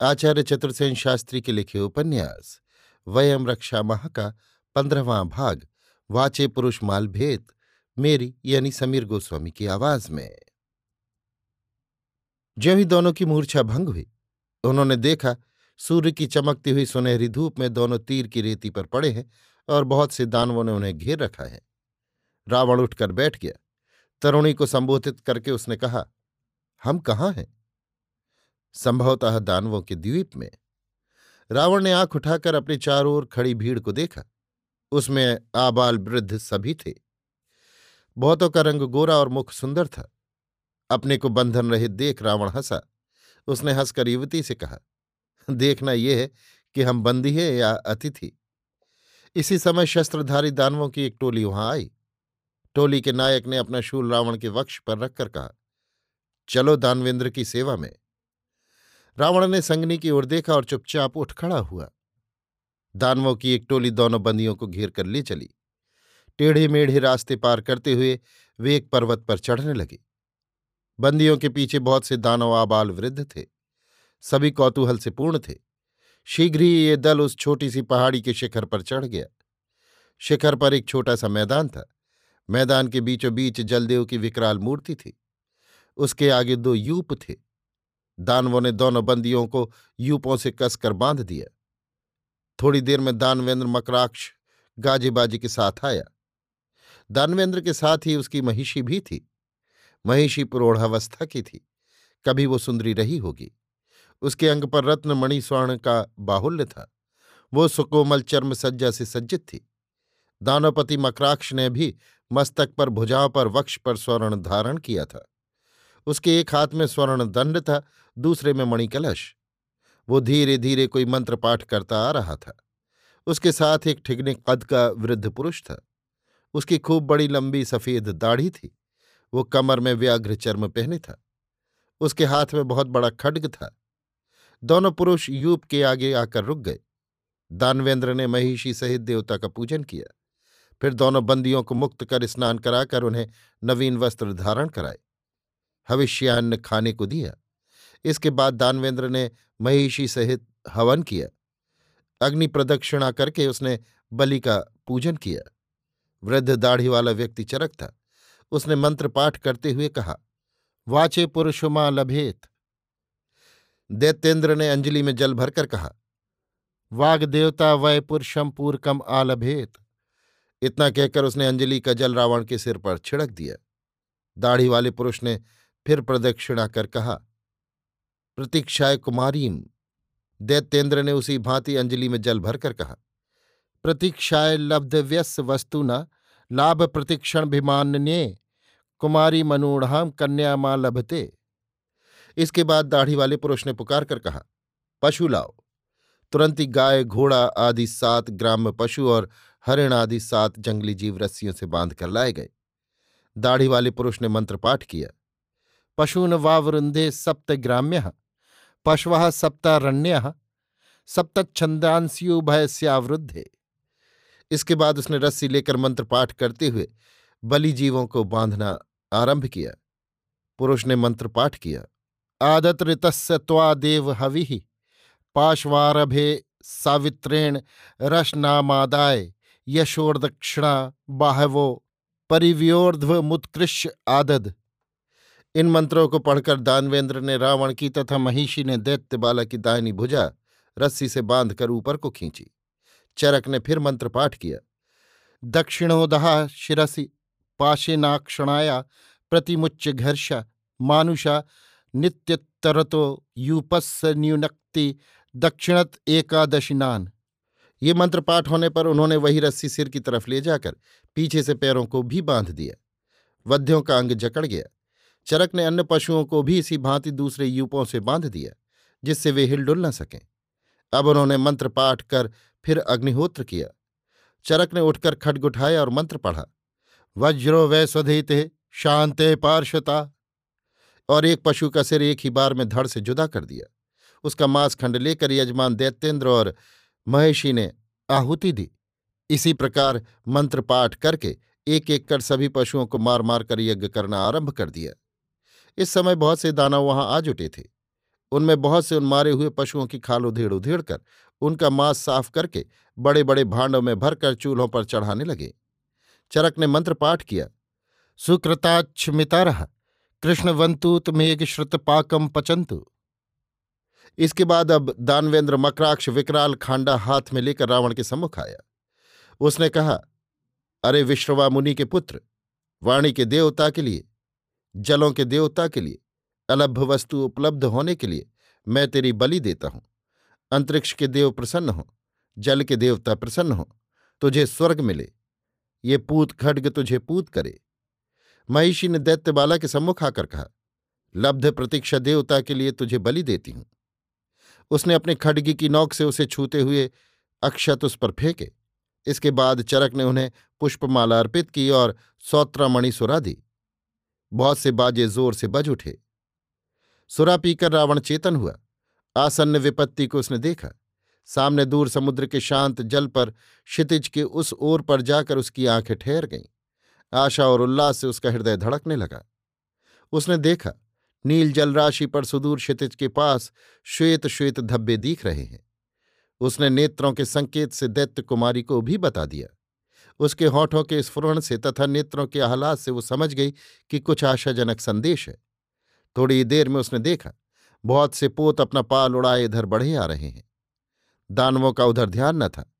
आचार्य चतुर्सेन शास्त्री के लिखे उपन्यास वयम रक्षा माह का पंद्रहवां भाग, वाचे पुरुष माल भेद मेरी यानी समीर गोस्वामी की आवाज़ में। ज्यों ही दोनों की मूर्छा भंग हुई, उन्होंने देखा, सूर्य की चमकती हुई सुनहरी धूप में दोनों तीर की रेती पर पड़े हैं और बहुत से दानवों ने उन्हें घेर रखा है। रावण उठकर बैठ गया। तरुणी को संबोधित करके उसने कहा, हम कहाँ हैं? संभवतः दानवों के द्वीप में। रावण ने आँख उठाकर अपने चारों ओर खड़ी भीड़ को देखा। उसमें आबाल वृद्ध सभी थे। बहुतों का रंग गोरा और मुख सुंदर था। अपने को बंधन रहित देख रावण हंसा। उसने हंसकर युवती से कहा, देखना यह है कि हम बंदी हैं या अतिथि? इसी समय शस्त्रधारी दानवों की एक टोली वहाँ आई। टोली के नायक ने अपना शूल रावण के वक्ष पर रखकर कहा, चलो दानवेंद्र की सेवा में। रावण ने संगनी की ओर देखा और चुपचाप उठ खड़ा हुआ। दानवों की एक टोली दोनों बंदियों को घेर कर ले चली। टेढ़े मेढ़े रास्ते पार करते हुए वे एक पर्वत पर चढ़ने लगे। बंदियों के पीछे बहुत से दानव आबाल वृद्ध थे। सभी कौतूहल से पूर्ण थे। शीघ्र ही ये दल उस छोटी सी पहाड़ी के शिखर पर चढ़ गया। शिखर पर एक छोटा सा मैदान था। मैदान के बीचों बीच जलदेव की विकराल मूर्ति थी। उसके आगे दो यूप थे। दानवों ने दोनों बंदियों को यूपों से कसकर बाँध दिया। थोड़ी देर में दानवेंद्र मकराक्ष गाजीबाजी के साथ आया। दानवेंद्र के साथ ही उसकी महिषी भी थी। महिषी पुरोढ़ावस्था की थी। कभी वो सुंदरी रही होगी। उसके अंग पर रत्न मणि स्वर्ण का बाहुल्य था। वो सुकोमल चर्म सज्जा से सज्जित थी। दानोपति मकराक्ष ने भी मस्तक पर भुजाओं पर वक्ष पर स्वर्ण धारण किया था। उसके एक हाथ में स्वर्ण दंड था, दूसरे में मणिकलश। वो धीरे धीरे कोई मंत्र पाठ करता आ रहा था। उसके साथ एक ठिगने कद का वृद्ध पुरुष था। उसकी खूब बड़ी लंबी सफ़ेद दाढ़ी थी। वो कमर में व्याघ्र चर्म पहने था। उसके हाथ में बहुत बड़ा खड्ग था। दोनों पुरुष यूप के आगे आकर रुक गए। दानवेंद्र ने महिषी सहित देवता का पूजन किया। फिर दोनों बंदियों को मुक्त कर स्नान कराकर उन्हें नवीन वस्त्र धारण कराए। हविष्यान्न खाने को दिया। इसके बाद दानवेंद्र ने महिषी सहित हवन किया। अग्नि प्रदक्षिणा करके उसने बलि का पूजन किया। वृद्ध दाढ़ी वाला व्यक्ति चरक था। उसने मंत्र पाठ करते हुए कहा, वाचे पुरुषुमा लभेत। दैत्येंद्र ने अंजलि में जल भरकर कहा, वाग देवता वय पुरुषम पूरकम आलभेत इतना कहकर उसने अंजलि का जल रावण के सिर पर छिड़क दिया। दाढ़ी वाले पुरुष ने फिर प्रदक्षिणा कर कहा, प्रतीक्षाय कुमारीम। दैत्येंद्र ने उसी भांति अंजलि में जल भरकर कहा, प्रतीक्षाय लब्धव्यस वस्तु न लाभ प्रतीक्षण भिमान्य कुमारी मनूढ़ाम कन्या माँ लभते। इसके बाद दाढ़ी वाले पुरुष ने पुकार कर कहा, पशु लाओ। तुरंत ही गाय, घोड़ा आदि सात ग्राम्य पशु और हरिण आदि सात जंगली जीव रस्सियों से बाँध कर लाए गए। दाढ़ी वाले पुरुष ने मंत्र पाठ किया। पशून वावृंदे सप्तग्राम्य, पशव सप्तारण्य सप्तछंदांस्युभयस्यावृद्धे इसके बाद उसने रस्सी लेकर मंत्र पाठ करते हुए बलि जीवों को बांधना आरंभ किया। पुरुष ने मंत्र पाठ किया, आदत ऋतस्य त्वादेव हवि, पाशवारभे सावित्रेण रशनामादाय, यशोर्दक्षिणा बाहवो परिव्योर्ध्व मुत्कृष्य आदद। इन मंत्रों को पढ़कर दानवेंद्र ने रावण की तथा महिषी ने दैत्य बाला की दाहिनी भुजा रस्सी से बांधकर ऊपर को खींची। चरक ने फिर मंत्र पाठ किया। दक्षिणोदहा शिरसि पाशेनाक्षणाया प्रतिमुच्च घर्षा, मानुषा, नित्यतरतो यूपस्य न्यूनक्ति, दक्षिणत एकादशिनान ये मंत्र पाठ होने पर उन्होंने वही रस्सी सिर की तरफ़ ले जाकर पीछे से पैरों को भी बाँध दिया। वध्यों का अंग जकड़ गया। चरक ने अन्य पशुओं को भी इसी भांति दूसरे यूपों से बाँध दिया, जिससे वे हिलडुल न सकें। अब उन्होंने मंत्र पाठ कर फिर अग्निहोत्र किया। चरक ने उठकर खड्ग उठाया और मंत्र पढ़ा, वज्रो वै स्वधेते शांते पार्श्वता। और एक पशु का सिर एक ही बार में धड़ से जुदा कर दिया। उसका मांस खंड लेकर यजमान दैत्येंद्र और महेशी ने आहुति दी। इसी प्रकार मंत्र पाठ करके एक एक कर सभी पशुओं को मार मार कर यज्ञ करना आरंभ कर दिया। इस समय बहुत से दानव वहाँ आ जुटे थे। उनमें बहुत से उन मारे हुए पशुओं की खाल उधेड़ उधेड़ कर उनका मांस साफ़ करके बड़े बड़े भांडों में भरकर चूल्हों पर चढ़ाने लगे। चरक ने मंत्र पाठ किया सुकृताच्छमिता कृष्णवंतूत मेघ श्रुत पाकम पचंतु इसके बाद अब दानवेंद्र मकराक्ष विकराल खांडा हाथ में लेकर रावण के सम्मुख आया। उसने कहा, अरे विश्ववा मुनि के पुत्र, वाणी के देवता के लिए जलों के देवता के लिए, अलभ्य वस्तु उपलब्ध होने के लिए मैं तेरी बलि देता हूँ। अंतरिक्ष के देव प्रसन्न हो, जल के देवता प्रसन्न हो, तुझे स्वर्ग मिले। ये पूत खड्ग तुझे पूत करे। महिषी ने दैत्यबाला के सम्मुख आकर कहा, लब्ध प्रतीक्षा देवता के लिए तुझे बलि देती हूँ। उसने अपने खड्गी की नौक से उसे छूते हुए अक्षत उस पर फेंके। इसके बाद चरक ने उन्हें पुष्पमाला अर्पित की और सौत्रामणि सुरा दी। बहुत से बाजे ज़ोर से बज उठे। सुरा पीकर रावण चेतन हुआ। आसन्न विपत्ति को उसने देखा। सामने दूर समुद्र के शांत जल पर क्षितिज के उस ओर पर जाकर उसकी आँखें ठहर गईं। आशा और उल्लास से उसका हृदय धड़कने लगा। उसने देखा, नील जलराशि पर सुदूर क्षितिज के पास श्वेत श्वेत धब्बे दिख रहे हैं। उसने नेत्रों के संकेत से दैत्य कुमारी को भी बता दिया। उसके होठों के स्फुरण से तथा नेत्रों के आह्लाद से वो समझ गई कि कुछ आशाजनक संदेश है। थोड़ी देर में उसने देखा, बहुत से पोत अपना पाल उड़ाए इधर बढ़े आ रहे हैं। दानवों का उधर ध्यान न था।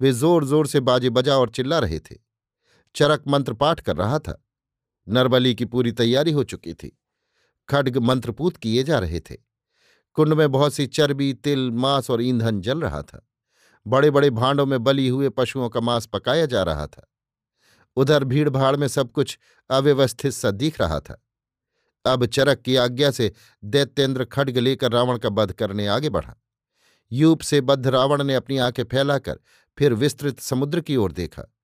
वे ज़ोर ज़ोर से बाजे बजा और चिल्ला रहे थे। चरक मंत्र पाठ कर रहा था। नरबली की पूरी तैयारी हो चुकी थी। खड्ग मंत्रपूत किए जा रहे थे। कुंड में बहुत सी चर्बी, तिल, मांस और ईंधन जल रहा था। बड़े बड़े भांडों में बली हुए पशुओं का मांस पकाया जा रहा था। उधर भीड़ भाड़ में सब कुछ अव्यवस्थित सा दिख रहा था। अब चरक की आज्ञा से दैत्येंद्र खड्ग लेकर रावण का वध करने आगे बढ़ा। यूप से बद्ध रावण ने अपनी आँखें फैलाकर फिर विस्तृत समुद्र की ओर देखा।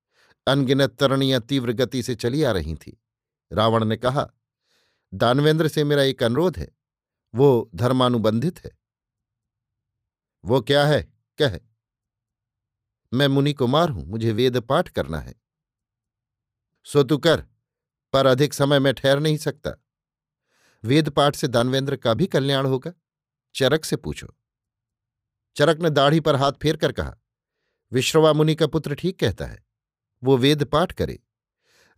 अनगिनत तरणियाँ तीव्र गति से चली आ रही थी। रावण ने कहा, दानवेंद्र से मेरा एक अनुरोध है। वो धर्मानुबंधित है। वो क्या है? कह। मैं मुनि कुमार हूँ, मुझे वेद पाठ करना है। सो तू कर, पर अधिक समय मैं ठहर नहीं सकता। वेद पाठ से दानवेंद्र का भी कल्याण होगा, चरक से पूछो। चरक ने दाढ़ी पर हाथ फेर कर कहा, विश्रवा मुनि का पुत्र ठीक कहता है, वो वेद पाठ करे।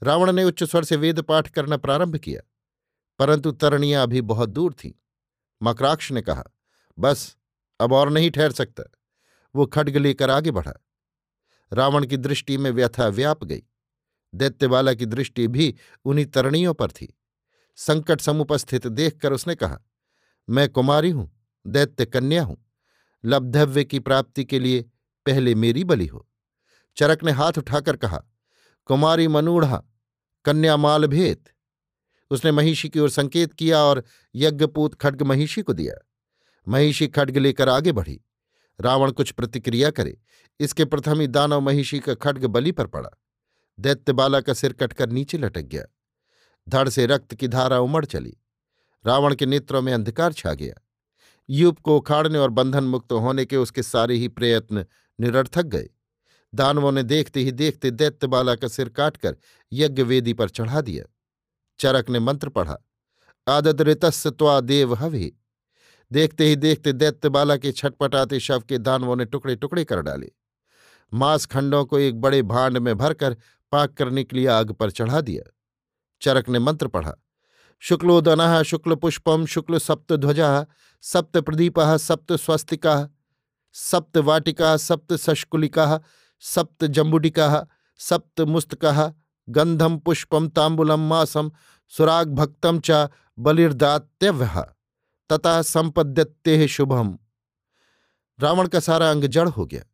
रावण ने उच्च स्वर से वेद पाठ करना प्रारंभ किया, परंतु तरणियाँ अभी बहुत दूर थीं। मकराक्ष ने कहा, बस, अब और नहीं ठहर सकता। वो खड्ग लेकर आगे बढ़ा। रावण की दृष्टि में व्यथा व्याप गई। दैत्यवाला की दृष्टि भी उन्हीं तरणियों पर थी। संकट समुपस्थित देखकर उसने कहा, मैं कुमारी हूँ, दैत्य कन्या हूँ। लब्धव्य की प्राप्ति के लिए पहले मेरी बलि हो। चरक ने हाथ उठाकर कहा, कुमारी मनूढ़ा, कन्या माल भेद उसने महिषी की ओर संकेत किया और यज्ञपूत खड्ग महिषी को दिया। महिषी खड्ग लेकर आगे बढ़ी। रावण कुछ प्रतिक्रिया करे। इसके प्रथम ही दानव महिषी का खड्ग बलि पर पड़ा। दैत्य बाला का सिर कटकर नीचे लटक गया। धड़ से रक्त की धारा उमड़ चली। रावण के नेत्रों में अंधकार छा गया। युप को उखाड़ने और बंधन मुक्त होने के उसके सारे ही प्रयत्न निरर्थक गए। दानवों ने देखते ही देखते दैत्यबाला का सिर काटकर यज्ञ वेदी पर चढ़ा दिया। चरक ने मंत्र पढ़ा, आदत ऋतस्य त्वा देव हवे। देखते ही देखते दैत्यबाला के छटपटाते शव के दानवों ने टुकड़े टुकड़े कर डाले। मांस खंडों को एक बड़े भांड में भरकर पाक करने के लिए आग पर चढ़ा दिया। चरक ने मंत्र पढ़ा, शुक्लोदन शुक्ल पुष्पम शुक्ल सप्त ध्वजा सप्त प्रदीप सप्त स्वस्तिका सप्त वाटिका सप्त सशकुलिका सप्त जम्बुडिका सप्त मुस्तका गंधम पुष्पम तांबुलम मासम सुराग भक्तम च बलिर्दात्यव्य। तथा संपद्यते शुभम। रावण का सारा अंग जड़ हो गया।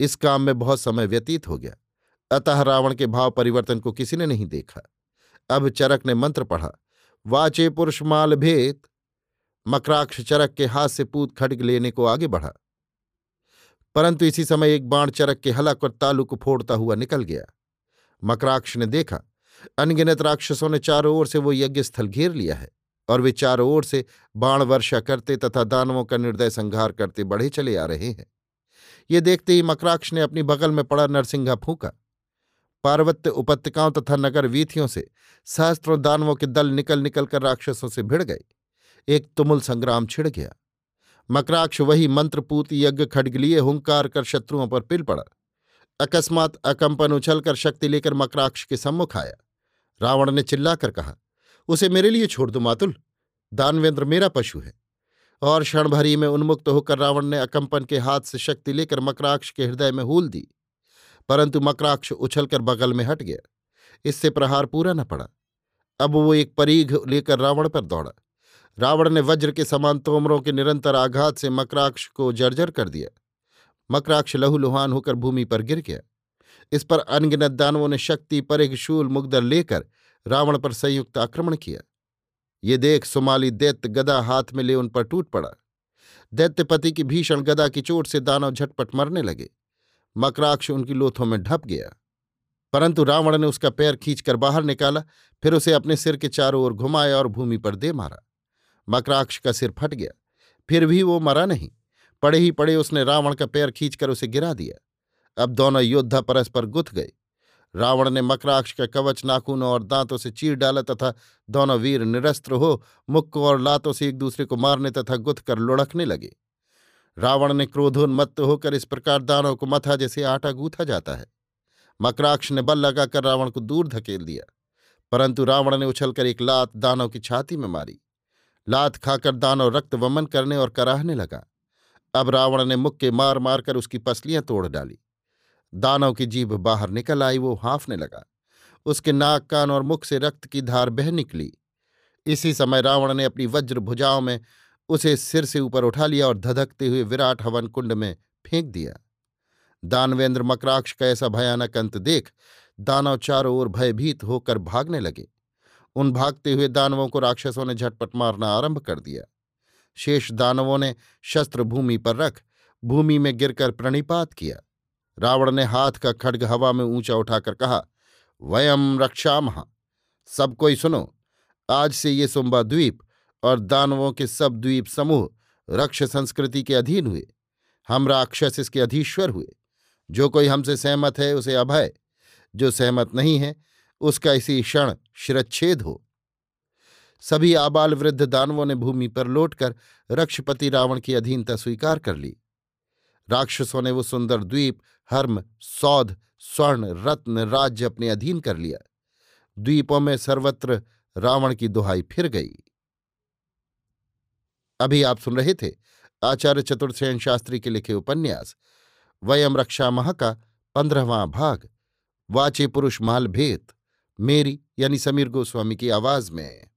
इस काम में बहुत समय व्यतीत हो गया। अतः रावण के भाव परिवर्तन को किसी ने नहीं देखा। अब चरक ने मंत्र पढ़ा, वाचे पुरुष माल भेद मकराक्ष चरक के हाथ से पूत खड़ग लेने को आगे बढ़ा। परंतु इसी समय एक बाण चरक के हलक और तालु को फोड़ता हुआ निकल गया। मकराक्ष ने देखा, अनगिनत राक्षसों ने चारों ओर से वो यज्ञ स्थल घेर लिया है। और वे चारों ओर से बाण वर्षा करते तथा दानवों का निर्दय संहार करते बढ़े चले आ रहे हैं। ये देखते ही मकराक्ष ने अपनी बगल में पड़ा नरसिंहा फूका। पार्वत्य उपत्यकाओं तथा नगर वीथियों से सहस्त्रों दानवों के दल निकल निकल कर राक्षसों से भिड़ गए। एक तुमुल संग्राम छिड़ गया। मकराक्ष वही मंत्रपूत, यज्ञ खड्ग लिए हुंकार कर शत्रुओं पर पिल पड़ा। अकस्मात अकंपन उछलकर शक्ति लेकर मकराक्ष के सम्मुख आया। रावण ने चिल्लाकर कहा उसे मेरे लिए छोड़ दो मातुल। दानवेंद्र मेरा पशु है। और क्षणभरी में उन्मुक्त होकर रावण ने अकंपन के हाथ से शक्ति लेकर मकराक्ष के हृदय में हूल दी। परंतु मकराक्ष उछलकर बगल में हट गया। इससे प्रहार पूरा न पड़ा। अब वो एक परीघ लेकर रावण पर दौड़ा। रावण ने वज्र के समान तोमरों के निरंतर आघात से मकराक्ष को जर्जर कर दिया। मकराक्ष लहूलुहान होकर भूमि पर गिर गया। इस पर अनगिनत दानवों ने शक्ति, परिघ, शूल, मुग्दर लेकर रावण पर संयुक्त आक्रमण किया। ये देख सुमाली दैत्य गदा हाथ में ले उन पर टूट पड़ा। दैत्यपति की भीषण गदा की चोट से दानव झटपट मरने लगे। मकराक्ष उनकी लोथों में ढप गया। परंतु रावण ने उसका पैर खींचकर बाहर निकाला, फिर उसे अपने सिर के चारों ओर घुमाया और भूमि पर दे मारा। मकराक्ष का सिर फट गया। फिर भी वो मरा नहीं। पड़े ही पड़े उसने रावण का पैर खींचकर उसे गिरा दिया। अब दोनों योद्धा परस्पर गुथ गए। रावण ने मकराक्ष का कवच, नाखूनों और दांतों से चीर डाला तथा दोनों वीर निरस्त्र हो मुक्को और लातों से एक दूसरे को मारने तथा गुथ कर लुढ़कने लगे। रावण ने क्रोधोन्मत्त होकर इस प्रकार दानों को मथा जैसे आटा गूथा जाता है। मकराक्ष ने बल लगाकर रावण को दूर धकेल दिया, परंतु रावण ने उछलकर एक लात दानों की छाती में मारी। लात खाकर दानव रक्त वमन करने और कराहने लगा। अब रावण ने मुक्के मार मारकर उसकी पसलियाँ तोड़ डाली। दानव की जीभ बाहर निकल आई, वो हाफने लगा। उसके नाक, कान और मुख से रक्त की धार बह निकली। इसी समय रावण ने अपनी वज्र भुजाओं में उसे सिर से ऊपर उठा लिया और धधकते हुए विराट हवन कुंड में फेंक दिया। दानवेंद्र मकराक्ष का ऐसा भयानक अंत देख दानव चारों ओर भयभीत होकर भागने लगे। उन भागते हुए दानवों को राक्षसों ने झटपट मारना आरंभ कर दिया। शेष दानवों ने शस्त्र भूमि पर रख, भूमि में गिरकर प्रणिपात किया। रावण ने हाथ का खड्ग हवा में ऊँचा उठाकर कहा वयम रक्षामह सब कोई सुनो, आज से ये सुम्बा द्वीप और दानवों के सब द्वीप समूह रक्ष संस्कृति के अधीन हुए। हम राक्षस इसके अधीश्वर हुए। जो कोई हमसे सहमत है, उसे अभय। जो सहमत नहीं है, उसका इसी क्षण शिरच्छेद हो। सभी आबाल वृद्ध दानवों ने भूमि पर लौटकर रक्षपति रावण की अधीनता स्वीकार कर ली। राक्षसों ने वो सुंदर द्वीप, हर्म, सौध, स्वर्ण, रत्न, राज्य अपने अधीन कर लिया। द्वीपों में सर्वत्र रावण की दुहाई फिर गई। अभी आप सुन रहे थे आचार्य चतुर्सेन शास्त्री के लिखे उपन्यास, वयम रक्षा मह का पंद्रहवां भाग, वाचे पुरुष माल भेद मेरी यानी समीर गोस्वामी की आवाज़ में।